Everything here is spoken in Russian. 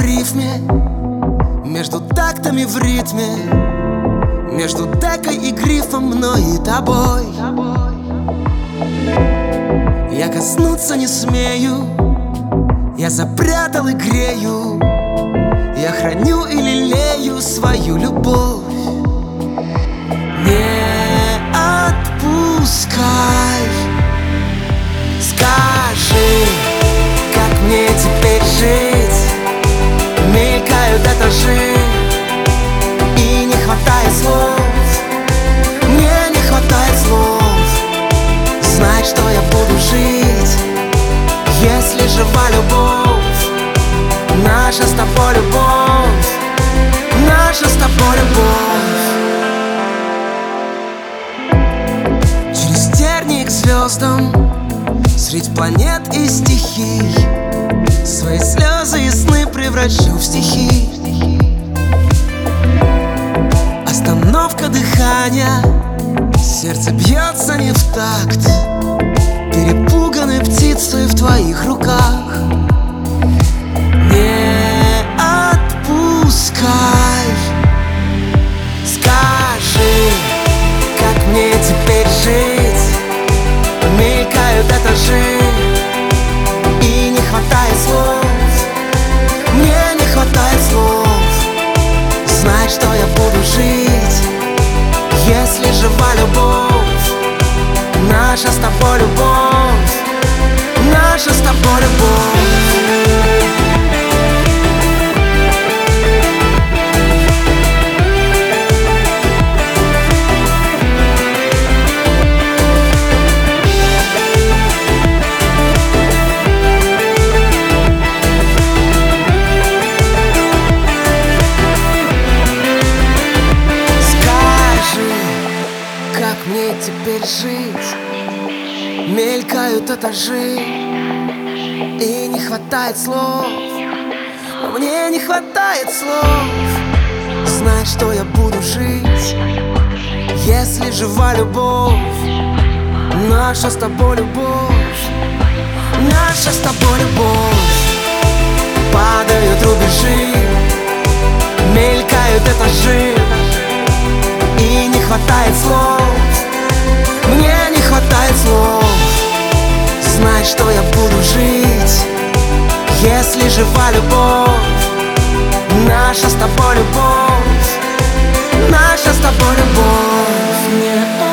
рифме Между тактами в ритме Между декой и грифом мной и тобой. Я коснуться не смею Я запрятал и грею Я храню и лелею свою любовь Этажи И не хватает слов. Мне не хватает слов. Знать, что я буду жить Если жива любовь. Наша с тобой любовь. Наша с тобой любовь. Через тернии к звездам Средь планет и стихий Свои слезы и сны превращу в стихи Дыхания Сердце бьется не в такт. Перепуганной птицей в твоих руках. Не отпускай. Скажи, как мне теперь жить? Мелькают этажи Наша с тобой любовь. Наша с тобой любовь мне теперь жить? Мелькают этажи И не хватает слов. Мне не хватает слов. Знать, что я буду жить Если жива любовь. Наша с тобой любовь Наша с тобой любовь. Падают рубежи Мелькают этажи И не хватает слов любовь, наша с тобой любовь, наша с тобой любовь.